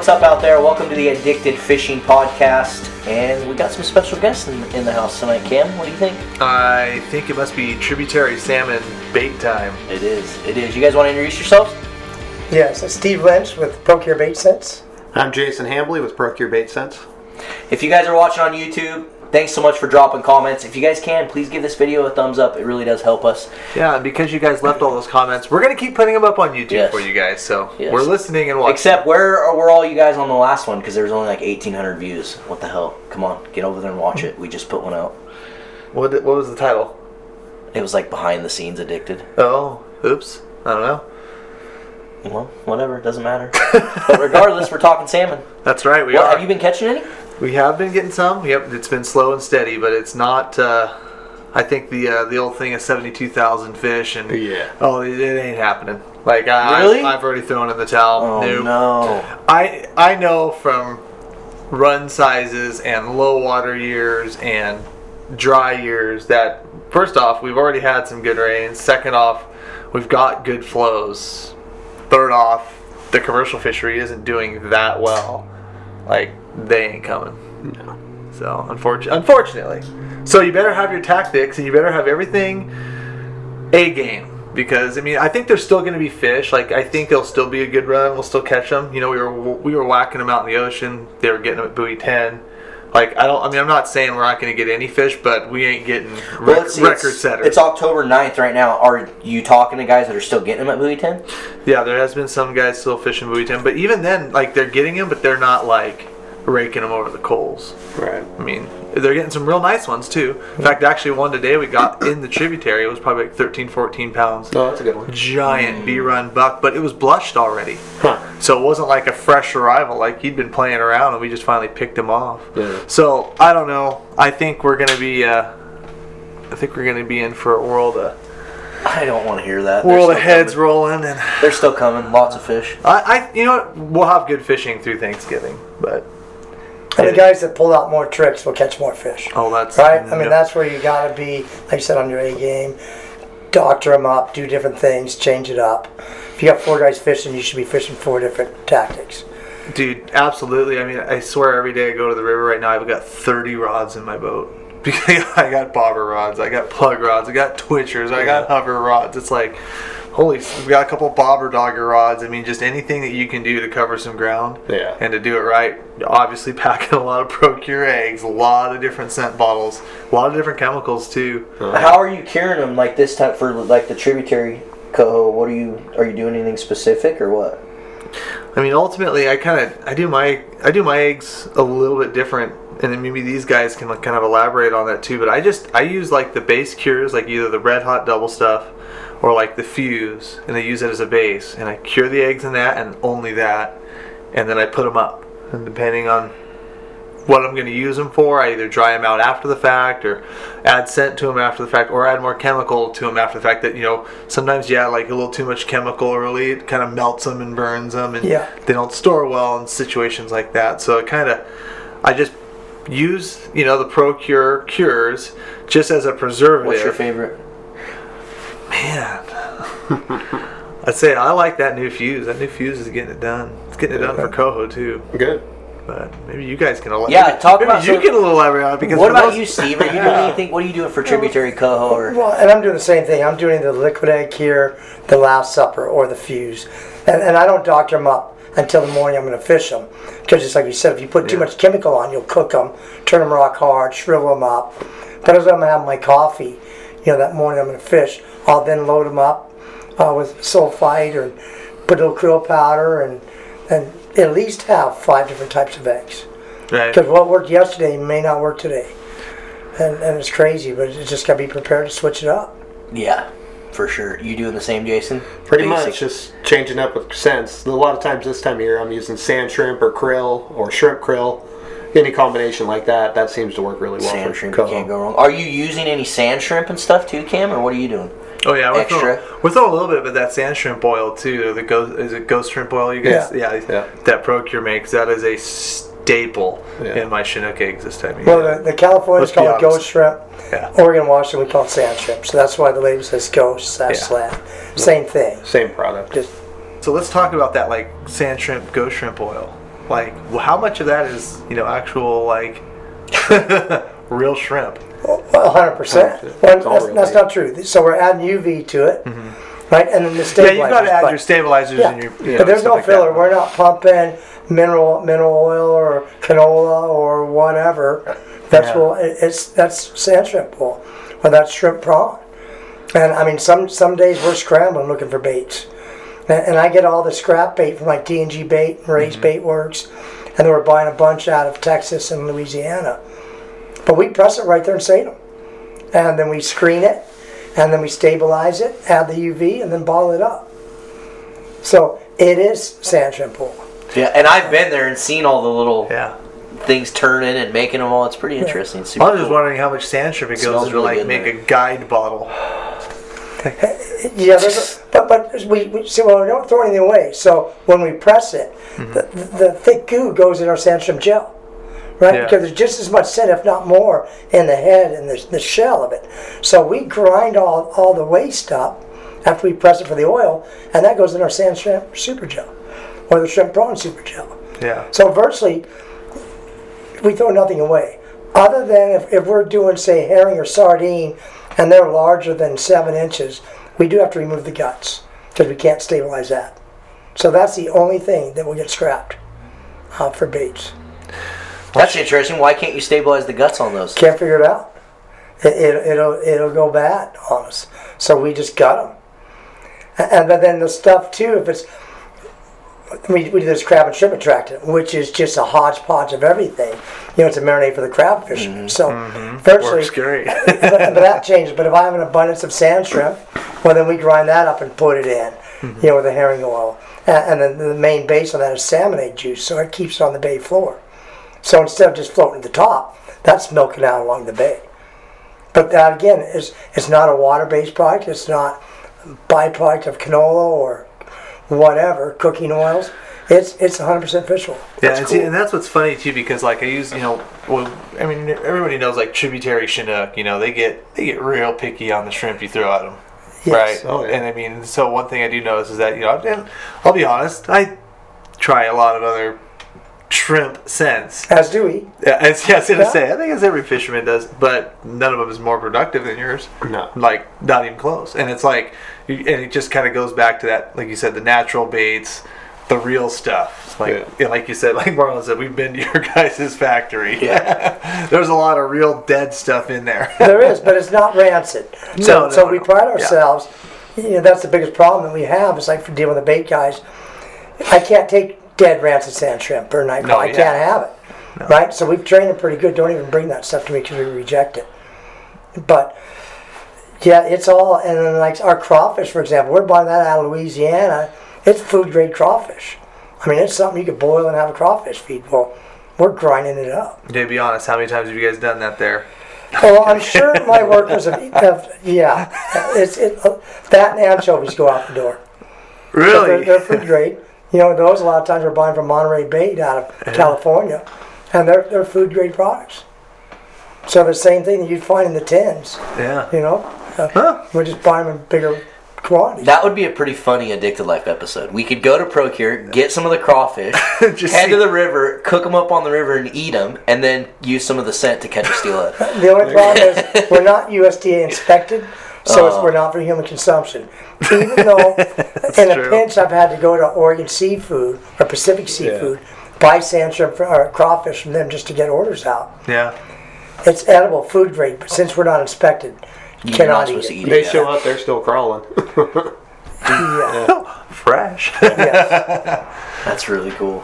what's up out there? Welcome to the Addicted Fishing Podcast. And we got some special guests in, in the house tonight. Cam, what do you think? I think it must be tributary salmon bait time. It is. It is. You guys want to introduce yourselves? Yes, it's Steve Lynch with Pro-Cure Bait Scents. I'm Jason Hambley with Pro-Cure Bait Scents. If you guys are watching on YouTube, thanks so much for dropping comments. If you guys can, please give this video a thumbs up. It really does help us. Yeah, and because you guys left all those comments, we're gonna keep putting them up on YouTube Yes. for you guys. So Yes. we're listening and watching. Except where were all you guys on the last one? Because there was only like 1,800 views. What the hell? Come on, get over there and watch it. We just put one out. what, what was the title? It was like behind the scenes addicted. Oh, oops. I don't know. Well, whatever. It doesn't matter. but regardless, we're talking salmon. That's right. We are. have you been catching any? We have been getting some. Yep, it's been slow and steady, but it's not. Uh, I think the uh, the old thing is seventy two thousand fish, and Yeah. oh, it, it ain't happening. Like I, Really? I, I've already thrown in the towel. Oh Nope. no. I I know from run sizes and low water years and dry years that first off we've already had some good rains. Second off, we've got good flows. Third off, the commercial fishery isn't doing that well. Like they ain't coming. No. So unfortunately, unfortunately, so you better have your tactics and you better have everything a game because I mean I think there's still going to be fish. Like I think there'll still be a good run. We'll still catch them. You know, we were we were whacking them out in the ocean. They were getting them at buoy ten. Like I don't. I mean, I'm not saying we're not going to get any fish, but we ain't getting rec- Well, see, record it's, setters. It's October 9th right now. Are you talking to guys that are still getting them at Buoy 10? yeah, there has been some guys still fishing buoy ten, but even then, like they're getting them, but they're not like raking them over the coals. Right. I mean, they're getting some real nice ones too. In fact, actually, one today we got in the tributary. It was probably like 13, 14 pounds. Oh, that's a good one. Giant B run buck, but it was blushed already. Huh. So it wasn't like a fresh arrival, like he'd been playing around and we just finally picked him off. Yeah. So I don't know. I think we're gonna be. Uh, I think we're gonna be in for a world of I don't want to hear that. World of heads coming. rolling, and They're still coming. Lots of fish. I, I, you know what? We'll have good fishing through Thanksgiving, but And the guys that pull out more tricks will catch more fish. oh, that's Right? I mean, yep. that's where you got to be, like you said, on your A game. Doctor them up, do different things, change it up. If you got four guys fishing, you should be fishing four different tactics. Dude, absolutely. I mean, I swear every day I go to the river right now, I've got 30 rods in my boat. Because I got bobber rods, I got plug rods, I got twitchers, I got hover rods. It's like, holy, we've got a couple bobber dogger rods. I mean, just anything that you can do to cover some ground. Yeah. And to do it right, obviously packing a lot of Procure eggs, a lot of different scent bottles, a lot of different chemicals too. How are you curing them like this time for like the tributary coho? What are you? Are you doing anything specific or what? I mean, ultimately, I kind of I do my I do my eggs a little bit different, and then maybe these guys can like, kind of elaborate on that too. But I just I use like the base cures, like either the red hot double stuff or like the fuse, and I use it as a base, and I cure the eggs in that and only that, and then I put them up, and depending on what I'm going to use them for, I either dry them out after the fact or add scent to them after the fact or add more chemical to them after the fact that, you know, sometimes you add like a little too much chemical early, it kind of melts them and burns them and Yeah. they don't store well in situations like that. So it kind of, I just use, you know, the Procure cures just as a preservative. What's your favorite? Man. I'd say I like that new fuse. That new fuse is getting it done. It's getting it done for coho too. Good. But maybe you guys can elaborate. Yeah, maybe, talk maybe about- you so- can elaborate on it because What about most- you, Steve? Are you doing anything? What are you doing for tributary coho? Or Well, and I'm doing the same thing. I'm doing the liquid egg here, the last supper, or the fuse. And, and I don't doctor them up until the morning I'm going to fish them. Because it's like you said, if you put too Yeah. much chemical on, you'll cook them, turn them rock hard, shrivel them up. But as I'm going to have my coffee, you know, that morning I'm going to fish, I'll then load them up uh, with sulfite or put a little krill powder and, and at least have five different types of eggs. Right. Because what worked yesterday may not work today. And, and it's crazy, but it's just got to be prepared to switch it up. yeah, for sure. You doing the same, Jason? Pretty Basic. much just changing up with scents. A lot of times this time of year I'm using sand shrimp or krill or shrimp krill. Any combination like that, that seems to work really well Sand for shrimp, you coho. can't go wrong. Are you using any sand shrimp and stuff too, Cam, or what are you doing? Oh yeah, we're Extra. throwing, we're throwing a little bit of that sand shrimp oil too. The ghost is it ghost shrimp oil? You guys, yeah, Yeah. that Procure makes. That is a staple Yeah. in my Chinook eggs this time of Well, year. the, the Californians Let's call it ghost shrimp. Yeah. Oregon, Washington, we call it sand shrimp. So that's why the label says ghost slash Yeah. slab. Same thing. Same product. Just So let's talk about that like sand shrimp, ghost shrimp oil. Like well, how much of that is you know actual like real shrimp? Well, hundred percent. All that's, that's not true. So we're adding UV to it, mm-hmm. right? And then the Yeah, stabilizers. you got to add but- your stabilizers yeah. and your. but you know, there's stuff no like filler. We're not pumping mineral mineral oil or canola or whatever. That's Yeah. well, it- it's that's sand shrimp pool, or that's shrimp prawn. And I mean, some some days we're scrambling looking for baits, and, and I get all the scrap bait from like D and G Bait and Ray's Mm-hmm. Bait Works, and then we're buying a bunch out of Texas and Louisiana. But we press it right there in Salem, and then we screen it, and then we stabilize it, add the UV, and then bottle it up. So it is sand shrimp pool. Yeah, and I've been there and seen all the little Yeah. things turning and making them all. It's pretty interesting. I Super was just cool. wondering how much sand shrimp it goes Smells into really like make there. a guide bottle. Yeah, but but we, we see well we don't throw anything away. So when we press it, Mm-hmm. the, the thick goo goes in our sand shrimp gel, right? Yeah. Because there's just as much scent, if not more, in the head and the, the shell of it. So we grind all all the waste up after we press it for the oil, and that goes in our sand shrimp super gel or the shrimp prawn super gel. Yeah. So virtually, we throw nothing away, other than if, if we're doing say herring or sardine, and they're larger than seven inches, we do have to remove the guts because we can't stabilize that. So that's the only thing that will get scrapped uh, for baits. That's interesting. Why can't you stabilize the guts on those? Can't figure it out. It, it, it'll it'll go bad on us. So we just gut them. And but then the stuff too, if it's we, we do this crab and shrimp attractant, which is just a hodgepodge of everything. You know, it's a marinade for the crab fishermen. Mm-hmm. So mm-hmm. virtually, Works great. but, but that changes. But if I have an abundance of sand shrimp, well, then we grind that up and put it in, mm-hmm. you know, with the herring oil. And, and then the main base on that is salmonade juice, so it keeps it on the bay floor. So instead of just floating at the top, that's milking out along the bay. But that again is it's not a water-based product. It's not a byproduct of canola or whatever cooking oils. It's it's 100% fish oil. Yeah, and, see, and that's what's funny too, because like I use, you know, well, I mean, everybody knows like tributary Chinook, you know, they get they get real picky on the shrimp you throw at them, Yes. right? Oh, yeah. And I mean, so one thing I do notice is that you know, I'll be honest, I try a lot of other shrimp scents. As do we. Yeah, as, yeah, I was gonna Yeah. say, I think as every fisherman does, but none of them is more productive than yours. No. Like not even close. And it's like, and it just kind of goes back to that, like you said, the natural baits, the real stuff. Like, Yeah. and like you said, like Marlon said, we've been to your guys' factory. Yeah. There's a lot of real dead stuff in there. There is, but it's not rancid. So, No, no, so we no. pride Yeah. ourselves. You know, that's the biggest problem that we have. Is like for dealing with the bait guys. I can't take dead rancid sand shrimp or night. No, I yeah. can't have it. Right. So we've trained them pretty good. Don't even bring that stuff to me because we reject it. But yeah, it's all and then like our crawfish, for example, we're buying that out of Louisiana. It's food grade crawfish. I mean, it's something you could boil and have a crawfish feed. Well, we're grinding it up. to be honest, how many times have you guys done that there? Well, I'm sure my workers have, have yeah, it's it, uh, that and anchovies go out the door. Really? They're, they're food grade. You know, those a lot of times we're buying from Monterey Bay out of California, and they're they're food grade products. So the same thing that you'd find in the tins. yeah. You know, uh, Huh. we're just buying them in bigger quantities. That would be a pretty funny Addicted Life episode. We could go to Procure, get some of the crawfish, Just head see- to the river, cook them up on the river, and eat them, and then use some of the scent to catch a steelhead. The only problem is we're not USDA inspected, so it's, Oh. we're not for human consumption. Even though in a pinch I've had to go to Oregon Seafood or Pacific Seafood, buy sand shrimp fr- or crawfish from them just to get orders out. Yeah. It's edible food grade, but since we're not inspected, you cannot eat it. to eat They show up, they're still crawling. Yeah. Fresh. That's really cool.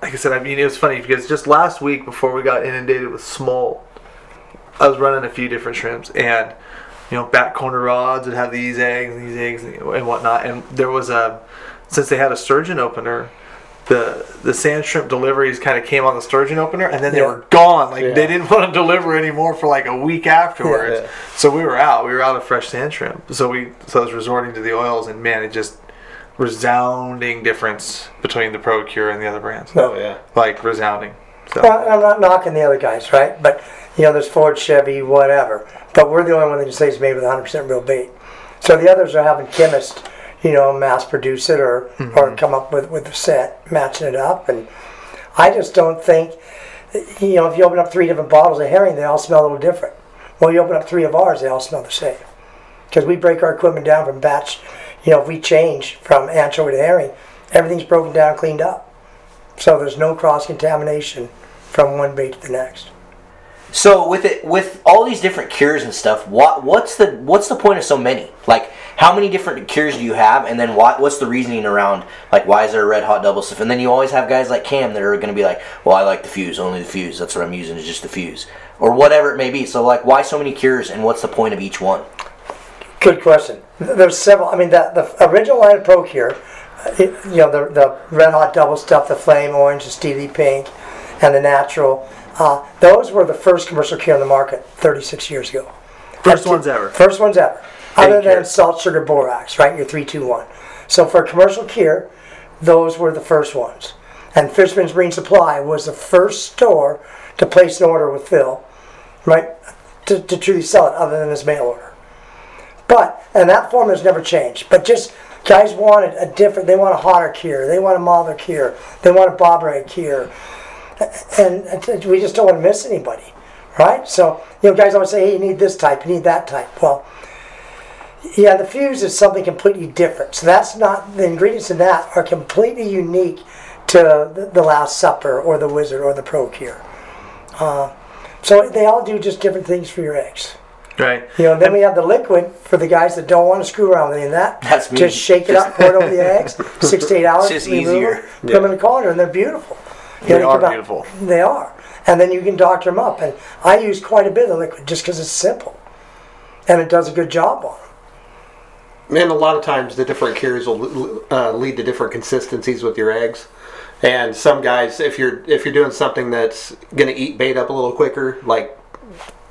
like I said, I mean, it was funny because just last week before we got inundated with smolt, I was running a few different shrimps and, you know, back corner rods would have these eggs and these eggs and, whatnot. And there was a, since they had a sturgeon opener, the the sand shrimp deliveries kind of came on the sturgeon opener and then they Yeah. were gone. Like Yeah. they didn't want to deliver anymore for like a week afterwards. Yeah. So we were out. We were out of fresh sand shrimp. So we so I was resorting to the oils and man, it just resounding difference between the Pro Cure and the other brands Oh, yeah. like resounding. So Well, I'm not knocking the other guys, right? But you know, there's Ford, Chevy, whatever. But we're the only one that can say it's made with 100% real bait. So the others are having chemists, you know, mass produce it or mm-hmm. or come up with with the set, matching it up. And I just don't think, you know, if you open up three different bottles of herring, they all smell a little different. Well, you open up three of ours, they all smell the same. Because we break our equipment down from batch, you know, if we change from anchovy to herring, everything's broken down, cleaned up. So there's no cross contamination from one bait to the next. So with it, with all these different cures and stuff, what what's the what's the point of so many? Like, how many different cures do you have, and then what what's the reasoning around like why is there a red hot double stuff? And then you always have guys like Cam that are going to be like, well, I like the fuse, only the fuse. That's what I'm using is just the fuse, or whatever it may be. So like, why so many cures, and what's the point of each one? Good question. There's several. I mean, the, the original line of Pro Cure, uh, you know, the, the red hot double stuff, the flame orange, the steely pink, and the natural. Uh, those were the first commercial cure on the market 36 years ago. First ones ever. First ones ever. Other than salt, sugar, borax, right? Your 321. So for a commercial cure, those were the first ones. And Fisherman's Marine Supply was the first store to place an order with Phil, right? To, to truly sell it, other than his mail order. But and that formula's never changed. But just guys wanted a different. They want a hotter cure. They want a milder cure. They want a bob rag cure. And, we just don't want to miss anybody, right? So you know, guys always say, "Hey, you need this type. You need that type." Well, yeah, the fuse is something completely different. So that's not the ingredients in that are completely unique to the, the Last Supper or the Wizard or the Pro Cure. Uh, so they all do just different things for your eggs. Right. You know, then we have the liquid for the guys that don't want to screw around with any of that. That's me. Just shake it up, pour it over the eggs, six to eight hours. just easier. them, Put them in the colander, and they're beautiful. You They you are beautiful. They are. And then you can doctor them up. And I use quite a bit of liquid just because it's simple. And it does a good job on them. And a lot of times the different cures will uh, lead to different consistencies with your eggs. And some guys, if you're if you're doing something that's going to eat bait up a little quicker, like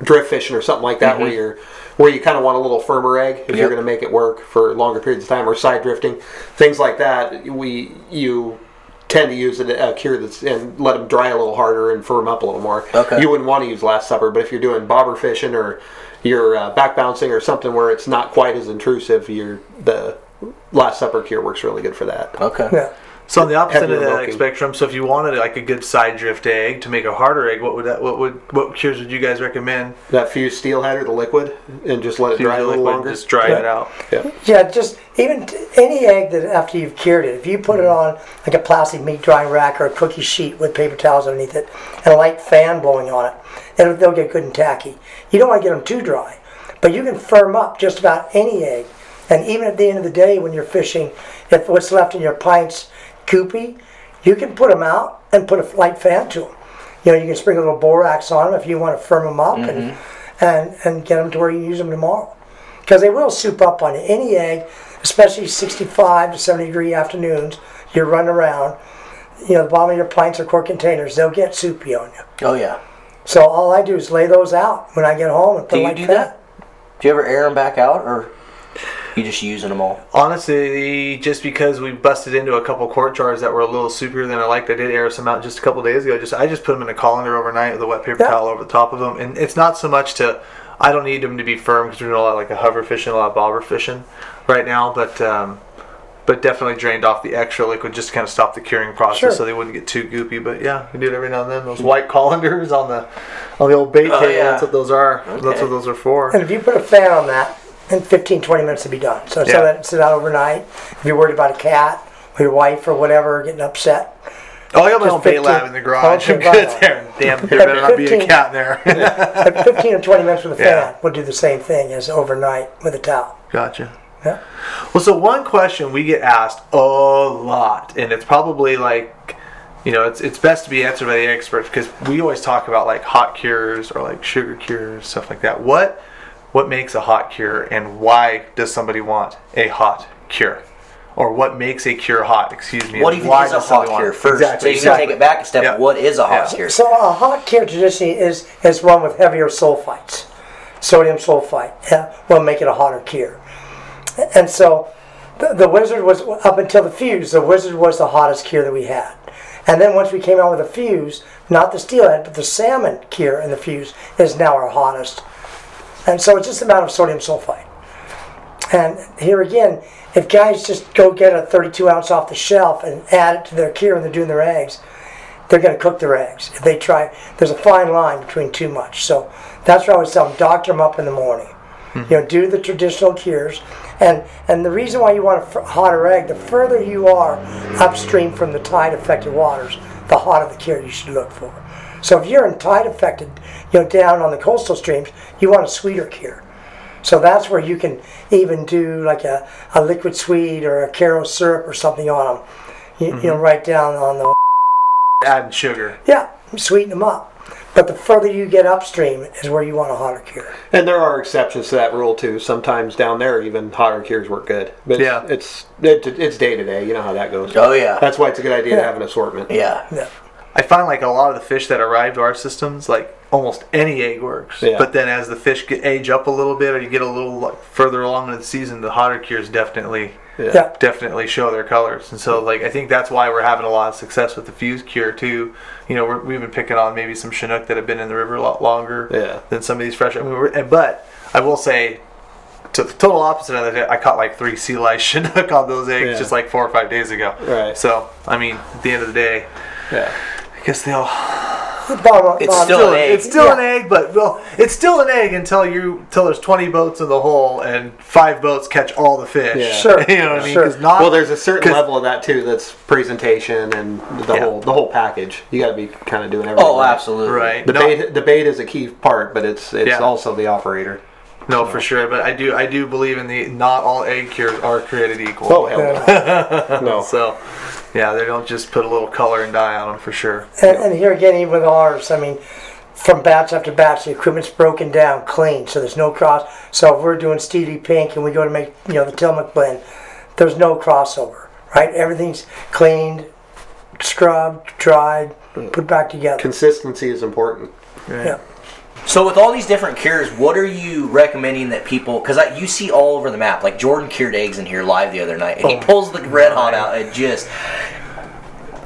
drift fishing or something like that, where you're where you kind of want a little firmer egg if Yep. you're going to make it work for longer periods of time, or side drifting, things like that, we you tend to use a, a cure that's and let them dry a little harder and firm up a little more. Okay. You wouldn't want to use Last Supper, but if you're doing bobber fishing or you're uh, back bouncing or something where it's not quite as intrusive, you're the Last Supper cure works really good for that. Okay. Yeah. So on the opposite end of that milking. spectrum, so if you wanted like a good side drift egg to make a harder egg, what would that? What would what cures would you guys recommend? That fused steelhead or the liquid, and just let it Use dry a little longer. Just dry Yeah. it out. Yeah. Yeah, just even t- any egg that after you've cured it, if you put it mm-hmm. on like a plastic meat drying rack or a cookie sheet with paper towels underneath it and a light fan blowing on it, it'll, they'll get good and tacky. You don't want to get them too dry, but you can firm up just about any egg. And even at the end of the day, when you're fishing, if what's left in your pints goopy, you can put them out and put a light fan to them. You know, you can sprinkle a little borax on them if you want to firm them up and, mm-hmm. and and get them to where you use them tomorrow because they will soup up on you. Any egg, especially 65 to 70 degree afternoons, you're running around, you know, the bottom of your pints or quart containers, they'll get soupy on you. Oh yeah. So all I do is lay those out when I get home and put Do you like do that. Do you ever air them back out, or you just using them all? Honestly, just because we busted into a couple quart jars that were a little soupier than I liked, I did air some out just a couple days ago. Just I just put them in a colander overnight with a wet paper Yeah. towel over the top of them, and it's not so much to. I don't need them to be firm because we're doing a lot like a hover fishing, a lot of bobber fishing right now, but. Um, but definitely drained off the extra liquid just to kind of stop the curing process Sure. so they wouldn't get too goopy. But yeah, we do it every now and then. Those white colanders on the on the old bait Oh, table, yeah. that's what those are. That's what those are for. And if you put a fan on that, in 15, 20 minutes to be done. So, Yeah. that it sit out overnight. If you're worried about a cat or your wife or whatever getting upset, Oh, I got my own bait lab in the garage. I'm good there. Damn, there better not be a cat in there. at 15 or 20 minutes with a Yeah. fan, we'll do the same thing as overnight with a towel. Gotcha. Yeah. Well, so one question we get asked a lot, and it's probably like, you know, it's it's best to be answered by the experts because we always talk about like hot cures or like sugar cures, stuff like that. What what makes a hot cure, and why does somebody want a hot cure? Or what makes a cure hot? Excuse me. What do you why think is a hot cure first? Exactly. So you exactly. can take it back a step. Yeah. What is a hot Yeah. cure? So a hot cure traditionally is, is one with heavier sulfites. Sodium sulfite yeah, will make it a hotter cure. And so the, the wizard was, up until the fuse, the wizard was the hottest cure that we had. And then once we came out with a fuse, not the steelhead, but the salmon cure and the fuse is now our hottest. And so it's just a matter of sodium sulfite. And here again, if guys just go get a 32 ounce off the shelf and add it to their cure and they're doing their eggs, they're going to cook their eggs. If they try, there's a fine line between too much. So that's why I always tell them, doctor them up in the morning. Hmm. You know, do the traditional cures, and and the reason why you want a f- hotter egg, the further you are upstream from the tide affected waters, the hotter the cure you should look for. So if you're in tide affected, you know, down on the coastal streams, you want a sweeter cure. So that's where you can even do like a, a liquid sweet or a Karo syrup or something on them. You, you know, mm-hmm. right down on the Adding sugar. yeah, sweeten them up. But the further you get upstream is where you want a hotter cure. And there are exceptions to that rule too. Sometimes down there, even hotter cures work good. But Yeah. it's it, it's day to day. You know how that goes. Oh yeah. That's why it's a good idea to have an assortment. yeah. Yeah. I find like a lot of the fish that arrive to our systems, like almost any egg works. Yeah. But then as the fish get age up a little bit, or you get a little like, further along in the season, the hotter cures definitely, Yeah. definitely show their colors. And so like I think that's why we're having a lot of success with the fuse cure too. You know, we're, we've been picking on maybe some Chinook that have been in the river a lot longer Yeah. than some of these fresh. I mean, we're, but I will say. To the total opposite of that, I caught like three sea lice Chinook on those eggs Yeah. just like four or five days ago. Right. So, I mean, at the end of the day, Yeah. I guess they'll Bottom- It's bottom- still still, an egg. It's still Yeah. an egg, but well, it's still an egg until you until there's 20 boats in the hole and five boats catch all the fish. Yeah. Sure. you know what I mean? Sure. 'Cause not Well, there's a certain level of that too. That's presentation and the Yeah. whole the whole package. You got to be kind of doing everything. Oh, right. absolutely. right. The no, bait the bait is a key part, but it's it's Yeah. also the operator. no, for sure. But I do I do believe in the not all egg cures are created equal. Oh hell no. no. So, yeah, they don't just put a little color and dye on them for sure. And, and here again, even with ours, I mean, from batch after batch, the equipment's broken down clean, so there's no cross. So if we're doing Stevie Pink and we go to make, you know, the Tillamook blend, there's no crossover, right? Everything's cleaned, scrubbed, dried, put back together. Consistency is important. Yeah. So with all these different cures, what are you recommending that people? Because you see all over the map. Like Jordan cured eggs in here live the other night, and he Oh, pulls the red hot out. and just,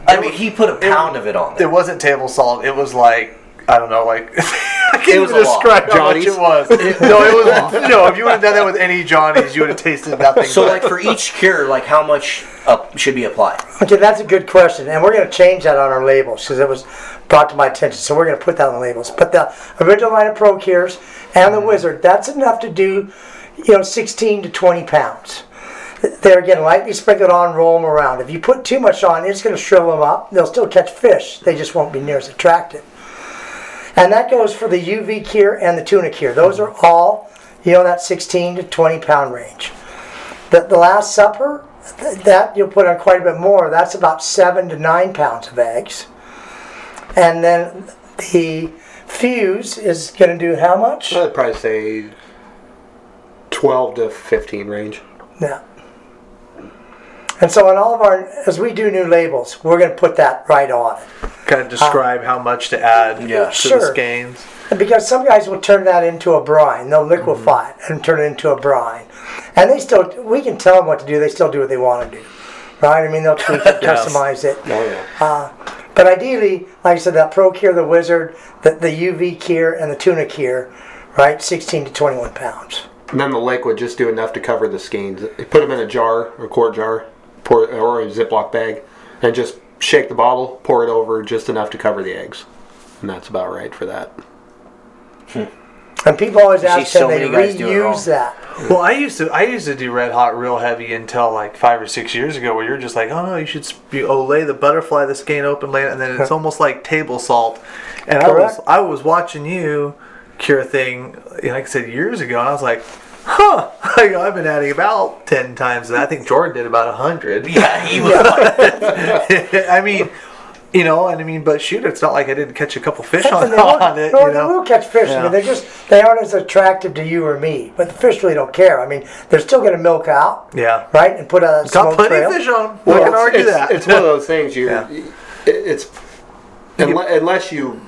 I mean, he put a pound of it on It wasn't table salt. It was like I don't know, like I can't It was even a lot. describe how much it was. no, it was no. If you would have done that with any Johnny's, you would have tasted nothing. So but- like for each cure, like how much up should be applied? Okay, that's a good question, and we're going to change that on our labels because it was brought to my attention. So we're going to put that on the labels. But the original line of Pro Cures and the mm. Wizard, that's enough to do, you know, 16 to 20 pounds. They're again lightly sprinkled on, roll them around. If you put too much on, it's going to shrivel them up. They'll still catch fish. They just won't be near as attractive. And that goes for the UV cure and the tuna cure. Those are all, you know, that 16 to 20 pound range. The, the Last Supper, th- that you'll put on quite a bit more. That's about seven to nine pounds of eggs. And then the Fuse is going to do how much? I'd probably say twelve to fifteen range. Yeah. And so on all of our, as we do new labels, we're going to put that right on it. kind of uh, describe how much to add Yeah. to Sure. the skeins. Because some guys will turn that into a brine. They'll liquefy mm-hmm. it and turn it into a brine. And they still, we can tell them what to do. They still do what they want to do. Right? I mean, they'll tweak it, Yes. customize it. Oh yeah. Uh, but ideally, like I said, that Pro Cure, the Wizard, the, the UV Cure, and the Tuna Cure, right? 16 to 21 pounds. And then the liquid just do enough to cover the skeins. Put them in a jar, a quart jar, pour or a Ziploc bag, and just shake the bottle, pour it over just enough to cover the eggs, and that's about right for that. Hmm. And people always see ask, so can they do it wrong. reuse that? Well, I used to I used to do red hot real heavy until like five or six years ago, where you're just like, oh no, you should sp- you, oh, lay the butterfly, the skein open, lay it, and then it's almost like table salt. And I was I was watching you cure a thing, you like I said years ago, and I was like, huh, I go, I've been adding about ten times that. I think Jordan did about a hundred. Yeah, he was. I mean. You know, and I mean, but shoot, it's not like I didn't catch a couple fish on, And they will, on it. no, you they know? will catch fish. I mean, they're just they aren't as attractive to you or me. But the fish really don't care. I mean, they're still going to milk out, Yeah. right, and put a Got smoke plenty trail. of fish on them. Well, I can argue it's, that. it's one of those things. You, Yeah. it's unless, unless you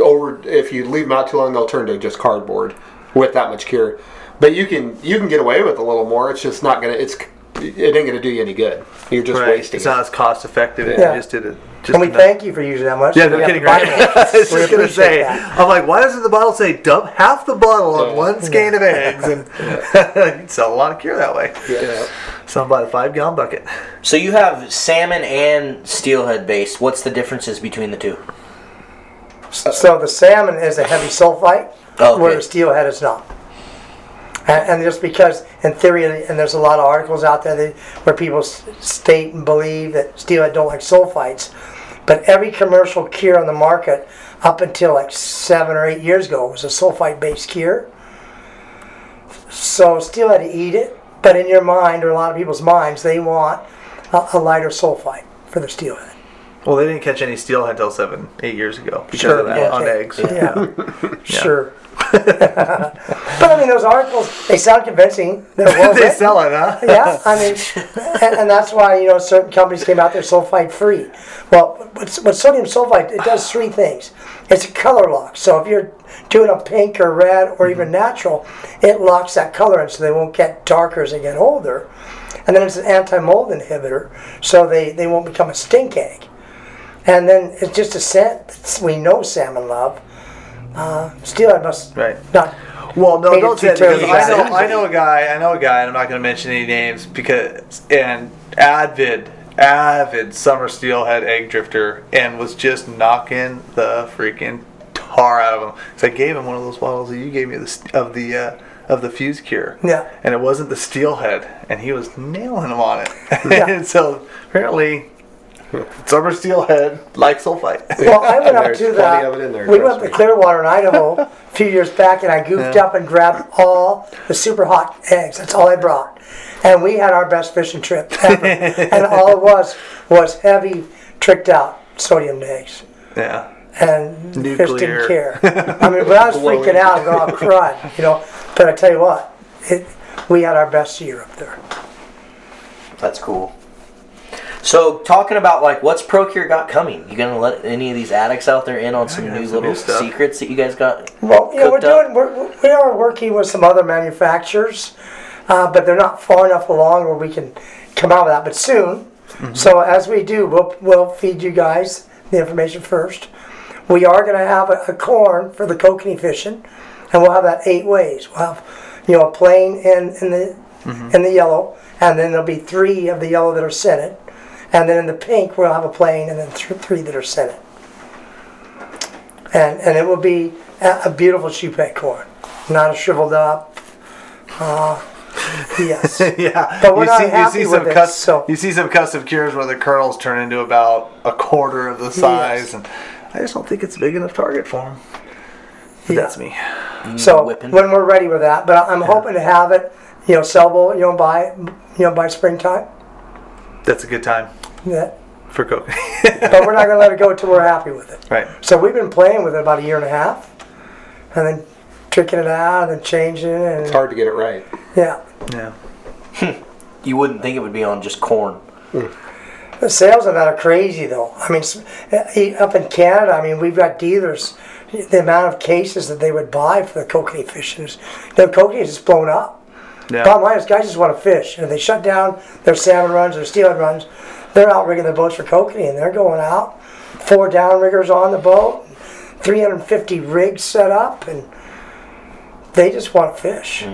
over if you leave them out too long, they'll turn to just cardboard with that much cure. But you can you can get away with a little more. It's just not gonna. It's it ain't going to do you any good. You're just Right. wasting It's it. not as cost effective. if Yeah. You just did it. Just And we enough. thank you for using that much. Yeah, no kidding, to buy right? more. I was just gonna say, that. I'm like, why doesn't the bottle say dump half the bottle on Yeah. one skein of eggs? And you'd sell a lot of cure that way. Yeah. Some by the five gallon bucket. So you have salmon and steelhead base. What's the differences between the two? So the salmon is a heavy sulfite, oh, Okay. where the steelhead is not. And, and just because, in theory, and there's a lot of articles out there that, where people s- state and believe that steelhead don't like sulfites, but every commercial cure on the market up until like seven or eight years ago was a sulfite-based cure. So steelhead eat it, but in your mind, or a lot of people's minds, they want a, a lighter sulfite for the steelhead. Well, they didn't catch any steelhead until seven, eight years ago because Sure, of that yeah, on eggs. Yeah, sure. but I mean, those articles, they sound convincing. They're well they written. sell it, huh? Yeah, I mean, and, and that's why, you know, certain companies came out there sulfite free. Well, with, with sodium sulfite, it does three things. It's a color lock. So if you're doing a pink or red or even mm-hmm. natural, it locks that color in so they won't get darker as they get older. And then it's an anti-mold inhibitor, so they, they won't become a stink egg. And then it's just a scent that we know salmon love. Uh, steelhead must Right. not. Well, no, Made don't say that because I know. I know a guy. I know a guy, and I'm not going to mention any names because and avid, avid summer steelhead egg drifter, and was just knocking the freaking tar out of him. So I gave him one of those bottles that you gave me of the of the uh, of the fuse cure. Yeah. And it wasn't the steelhead, and he was nailing him on it. Yeah. and so apparently. Summer steelhead like sulfite. Well, I went up to plenty that. of it in there, we trust went to. Clearwater in Idaho a few years back, and I goofed Yeah. up and grabbed all the super hot eggs. That's all I brought, and we had our best fishing trip ever. and all it was was heavy, tricked out sodium eggs, yeah. and fish Nuclear. didn't care. I mean, but I was freaking out and going, "Oh crud," you know. But I tell you what, it, we had our best year up there. That's cool. So talking about like what's Procure got coming? You gonna let any of these addicts out there in on some new some little new secrets that you guys got? Well, you know, we're up? doing we're, we are working with some other manufacturers, uh, but they're not far enough along where we can come out with that. But soon, so as we do, we'll we'll feed you guys the information first. We are going to have a, a corn for the kokanee fishing, and we'll have that eight ways. We'll have you know a plain in in the in the yellow, and then there'll be three of the yellow that are scented, and then in the pink we'll have a plane and then th- three that are scented and and it will be a, a beautiful shoe peg corn, not a shriveled up. Uh, yes, yeah, But we're you not see, you happy see with some it, cus- so- you see some custom cures where the kernels turn into about a quarter of the size, Yes. and I just don't think it's a big enough target for them. Yeah. That's me. so whipping. when we're ready with that, but I'm hoping to have it, you know, sellable, you know, by you know by springtime. That's a good time Yeah. for coke. But we're not gonna let it go until we're happy with it. right. So we've been playing with it about a year and a half, and then tricking it out and then changing it, and It's hard to get it right. yeah. Yeah. You wouldn't think it would be on just corn. The sales of that are crazy, though. I mean, s- eh, up in Canada, I mean, we've got dealers. The amount of cases that they would buy for the kokanee fishing is, the kokanee is blown up. Yeah. Bottom line is, guys just want to fish, and if they shut down their salmon runs, their steelhead runs, they're out rigging their boats for kokanee, and they're going out. Four downriggers on the boat, 350 rigs set up, and they just want to fish.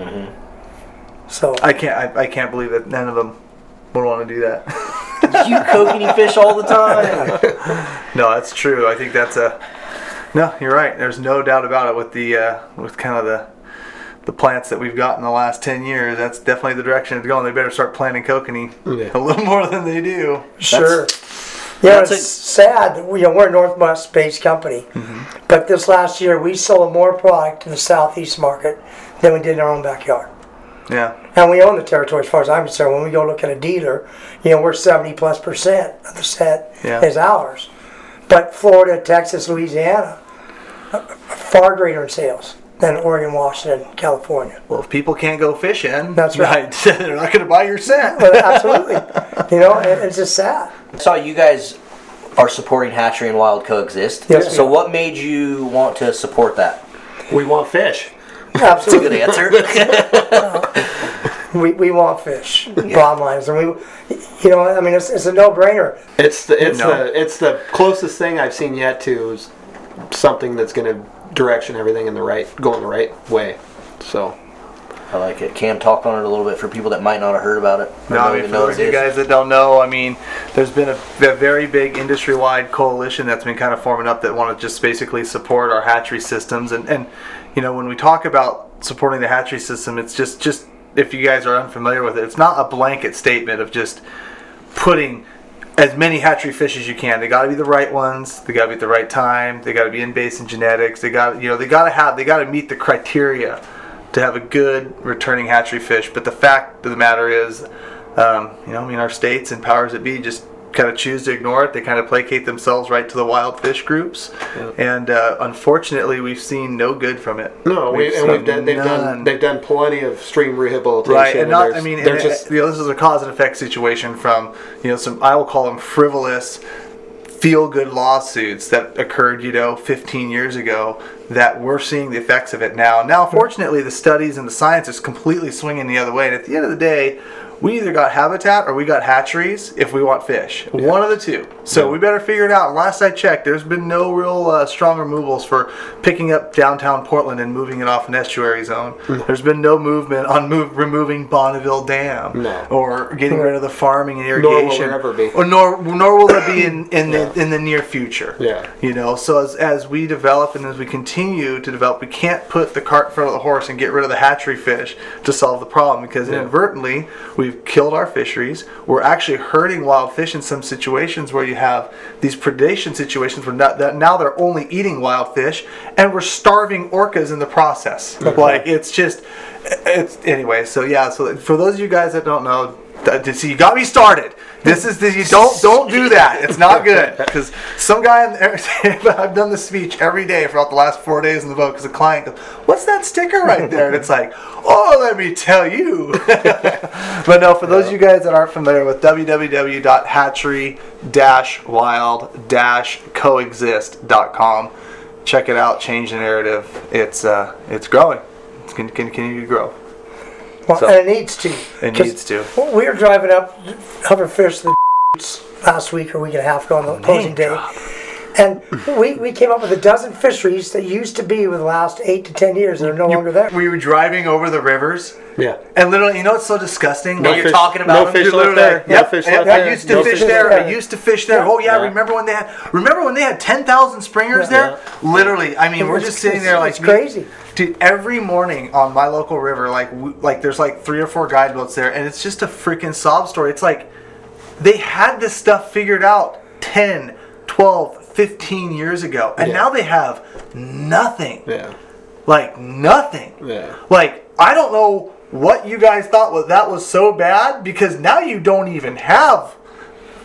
So I can't. I, I can't believe that none of them would want to do that. You kokanee fish all the time. no, that's true. I think that's a. No, you're right. There's no doubt about it. With the uh, with kind of the the plants that we've got in the last ten years, that's definitely the direction it's going. They better start planting kokanee Yeah. a little more than they do. Sure. Yeah, That's it's a- sad. that we- You know, we're a Northwest-based company, Mm-hmm. but this last year we sold more product to the Southeast market than we did in our own backyard. Yeah. And we own the territory as far as I'm concerned. When we go look at a dealer, you know, we're 70 plus percent of the set Yeah. is ours. But Florida, Texas, Louisiana, far greater in sales than Oregon, Washington, California. Well, if people can't go fishing, That's right. they're not going to buy your scent. But absolutely, you know, it, it's just sad. I saw you guys are supporting Hatchery and Wild Coexist. Yes, so what made you want to support that? We want fish. That's a good Absolutely. answer. we, we want fish. Bottom line is, and we, you know, I mean, it's, it's a no-brainer. It's the it's No. the it's the closest thing I've seen yet to something that's going to direction everything in the right going the right way. So I like it. Cam talked on it a little bit for people that might not have heard about it. No, I don't mean, even for know those of you guys that don't know, I mean, there's been a, a very big industry-wide coalition that's been kind of forming up that want to just basically support our hatchery systems. And, and you know, when we talk about supporting the hatchery system, it's just, just if you guys are unfamiliar with it, it's not a blanket statement of just putting as many hatchery fish as you can. They got to be the right ones. They got to be at the right time. They got to be in basin genetics. They got you know they got to have they got to meet the criteria to have a good returning hatchery fish. But the fact of the matter is, um, you know, I mean, our states and powers that be just kind of choose to ignore it. They kind of placate themselves right to the wild fish groups, and uh, unfortunately, we've seen no good from it. no, we, and we've done they've done they've done plenty of stream rehabilitation. Right, and not. I mean, they're and, just you know, this is a cause and effect situation from you know some I will call them frivolous, feel good lawsuits that occurred you know 15 years ago that we're seeing the effects of it now. Now, fortunately, the studies and the science is completely swinging the other way, and at the end of the day. We either got habitat or we got hatcheries if we want fish. One of the two. So we better figure it out. Last I checked, there's been no real uh, strong removals for picking up downtown Portland and moving it off an estuary zone. There's been no movement on move, removing Bonneville Dam No. or getting rid of the farming and irrigation. Nor will irrigation. there ever be. Or nor nor will there be in in the in the near future. Yeah. You know, so as as we develop and as we continue to develop, we can't put the cart in front of the horse and get rid of the hatchery fish to solve the problem because inadvertently we've killed our fisheries. We're actually hurting wild fish in some situations where you have these predation situations where not, that now they're only eating wild fish and we're starving orcas in the process. Like it's just it's anyway. So yeah. So for those of you guys that don't know, see, you got me started. This is this, you don't don't do that. It's not good because some guy in there, I've done this speech every day throughout the last four days in the boat because a client goes, "What's that sticker right there?" And it's like, "Oh, let me tell you." but no, for those of you guys that aren't familiar with www.hatchery-wild-coexist.com, check it out. Change the narrative. It's uh, it's growing. It's going continue to grow. Well, So- and it needs to. It needs to. Well we were driving up, helping fish the last week or week and a half ago on the oh, closing day. drop. And we, we came up with a dozen fisheries that used to be with the last eight to ten years and are no longer there. We were driving over the rivers. yeah. And literally, you know what's so disgusting? No Like, you're talking about no them? fish You're left literally there. like, No fish left I there. used to No fish fish there. left I used to fish there. Yeah. Oh yeah, Yeah. remember when they had? Remember when they had ten thousand springers there? Literally, I mean, we're It's- just sitting there like it's crazy. Dude, every morning on my local river, like w- like there's like three or four guide boats there, and it's just a freaking sob story. It's like they had this stuff figured out 10, 12, 15 years ago, and Yeah. now they have nothing. Yeah. Like nothing. Yeah. Like I don't know what you guys thought was that was so bad because now you don't even have.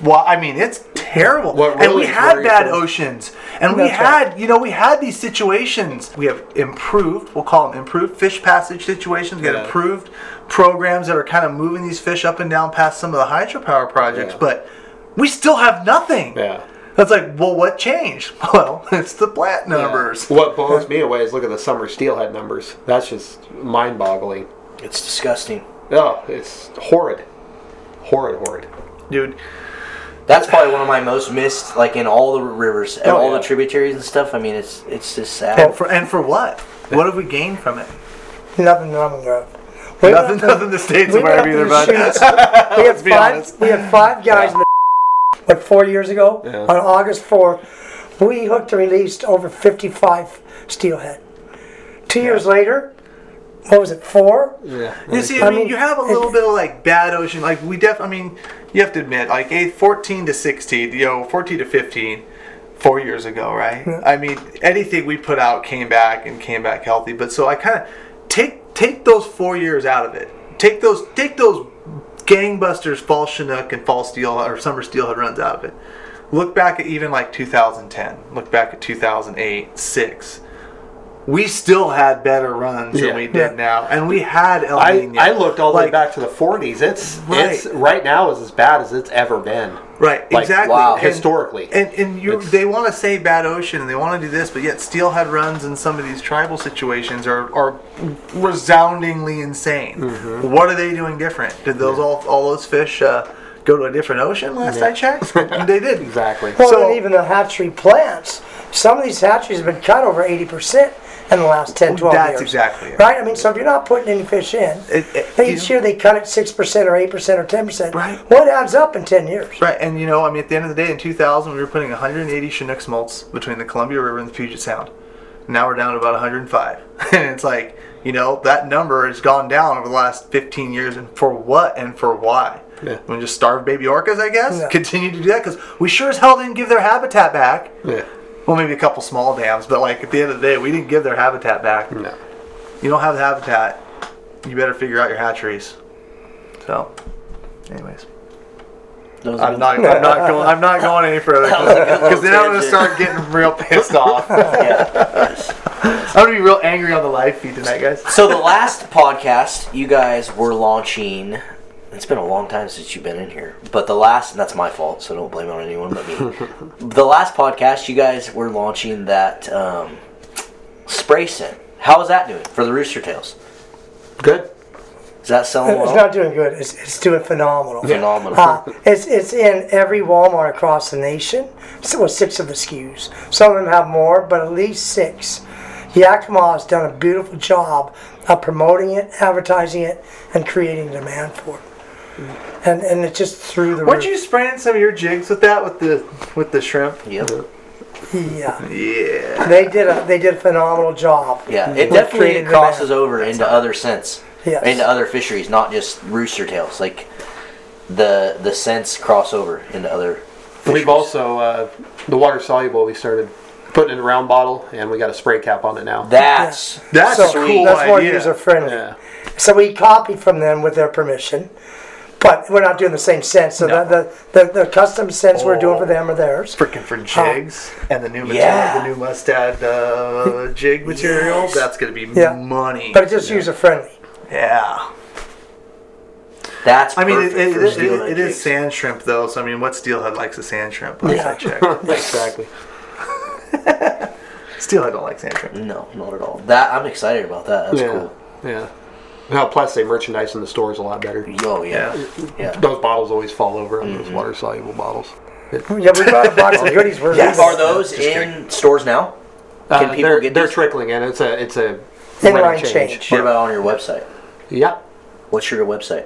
Well, I mean, it's terrible. What and we had bad oceans, and we That's right. had, you know, we had these situations. We have improved. We'll call them improved fish passage situations. We got Yeah. improved programs that are kind of moving these fish up and down past some of the hydropower projects, Yeah. but we still have nothing. Yeah. That's like, well, what changed? Well, it's the plant numbers. What blows me away is look at the summer steelhead numbers. That's just mind-boggling. It's disgusting. Oh, it's horrid, horrid, horrid. Dude, That's probably one of my most missed, like in all the rivers, and Oh, all yeah. the tributaries and stuff. I mean, it's it's just sad. and for, and for what? What have we gained from it? Nothing that I'm. We Nothing, nothing the states we aware of up either, the bud. we had five. honest. We had five guys in the what four years ago Yeah. on August fourth. We hooked and released over 55 steelhead. Two years later, what was it? Four. Yeah. You see, I, I mean, mean, you have a little bit of like bad ocean. Like we def, I mean, you have to admit, like a 14 to 16, you know, 14 to 15, four years ago, right? I mean, anything we put out came back and came back healthy. But so I kind of take take those four years out of it. Take those take those gangbusters, fall Chinook and fall steel or summer steelhead runs out of it. Look back at even like 2010. Look back at 2008, six. We still had better runs Yeah. than we did Yeah. now, and we had El I, Nino. I looked all the way back to the 40s. It's Right. it's right now is as bad as it's ever been. Right, Like, exactly. wow. And- Historically. And and you It's- they want to say bad ocean and they want to do this, but yet steelhead runs in some of these tribal situations are, are resoundingly insane. Mm-hmm. What are they doing different? Did those all all those fish uh, go to a different ocean last I checked? they did. exactly. Well, So- and even the hatchery plants, some of these hatcheries have been cut over 80% in the last 10, 12 That's years. exactly it. Right? I mean, so if you're not putting any fish in, It- it- and you each know- year they cut it 6% or 8% or 10%. Right. What adds up in 10 years? Right, and you know, I mean, at the end of the day, in 2000, we were putting 180 Chinook smolts between the Columbia River and the Puget Sound. Now we're down to about 105, and it's like, you know, that number has gone down over the last 15 years, and for what and for why? Yeah. We just starve baby orcas, I guess. Yeah. Continue to do that because we sure as hell didn't give their habitat back. Yeah. Well, maybe a couple small dams, but like at the end of the day, we didn't give their habitat back. No. You don't have the habitat, you better figure out your hatcheries. So, anyways. That was a I'm not. I'm not going. I'm not going any further That was a good because then I'm gonna start getting real pissed off. I'm gonna be real angry on the live feed tonight, guys. So the last podcast, you guys were launching. It's been a long time since you've been in here, but the last, and that's my fault, so don't blame it on anyone but me. the last podcast, you guys were launching that um, spray scent. How is that doing for the rooster tails? Good. Is that selling It's well? It's not doing good. It's, it's doing phenomenal. Phenomenal. Uh, it's it's in every Walmart across the nation. So, well, six of the SKUs. Some of them have more, but at least six. Yakima has done a beautiful job of promoting it, advertising it, and creating demand for it. And and it's just threw the Weren't roof. you spraying some of your jigs with that with the with the shrimp? Yep. Yeah, Yeah. they did a they did a phenomenal job. Yeah, it definitely creating crosses demand. over into other scents, Yes. into other fisheries, not just rooster tails. Like the the scents cross over into other. Fisheries. We've also uh, the water soluble. We started putting in a round bottle, and we got a spray cap on it now. That's That's so a cool that's more idea. user friendly. yeah. So we copied from them with their permission, but we're not doing the same scents. So No. the, the, the the custom scents we're doing for Oh. them are theirs. Freaking for jigs and the new material, Yeah. the new mustad uh, jig material. Yes. That's gonna be Yeah. money. But it's just user friendly. yeah. that's. I mean, it, perfect it, for it, steelhead it is jigs. sand shrimp though. So I mean, what steelhead likes a sand shrimp? Last Yeah. I checked. exactly. steelhead don't like sand shrimp. No, not at all. That I'm excited about that. That's yeah. cool. Yeah. Now, plus they merchandise in the stores a lot better. Oh yeah, Yeah. yeah. Those bottles always fall over on those water soluble bottles. Yeah, we brought a box of goodies. We're Yes. Are those Just in stores now? Can Uh, people they're, get they're these? trickling in. It's a it's a Inline rate change. What about on your website? Yep. What's your website?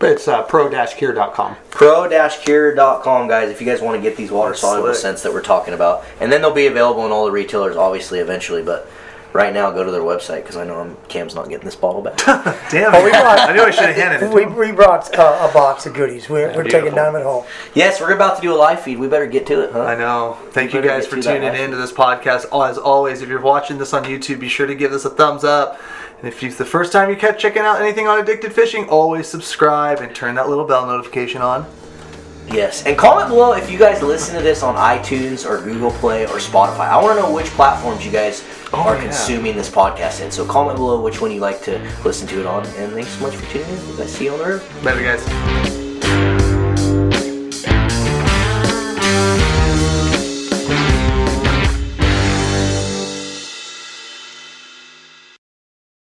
It's uh, pro-cure.com. pro-cure.com guys if you guys want to get these water soluble Slick. scents that we're talking about and then they'll be available in all the retailers obviously eventually but right now go to their website because i know I'm, cam's not getting this bottle back Damn Oh, we it! brought- I knew I should have handed it. We, we brought uh, a box of goodies. We're, we're taking beautiful. none of home. yes we're about to do a live feed we better get to it huh I know. Thank you guys for tuning in to this podcast. As always, if you're watching this on YouTube, be sure to give this a thumbs up. And if it's the first time you catch checking out anything on Addicted Fishing, always subscribe and turn that little bell notification on. Yes and comment below if you guys listen to this on itunes or google play or spotify i want to know which platforms you guys oh, are yeah. consuming this podcast in so comment below which one you like to listen to it on and thanks so much for tuning in guys see you on the road Later, guys.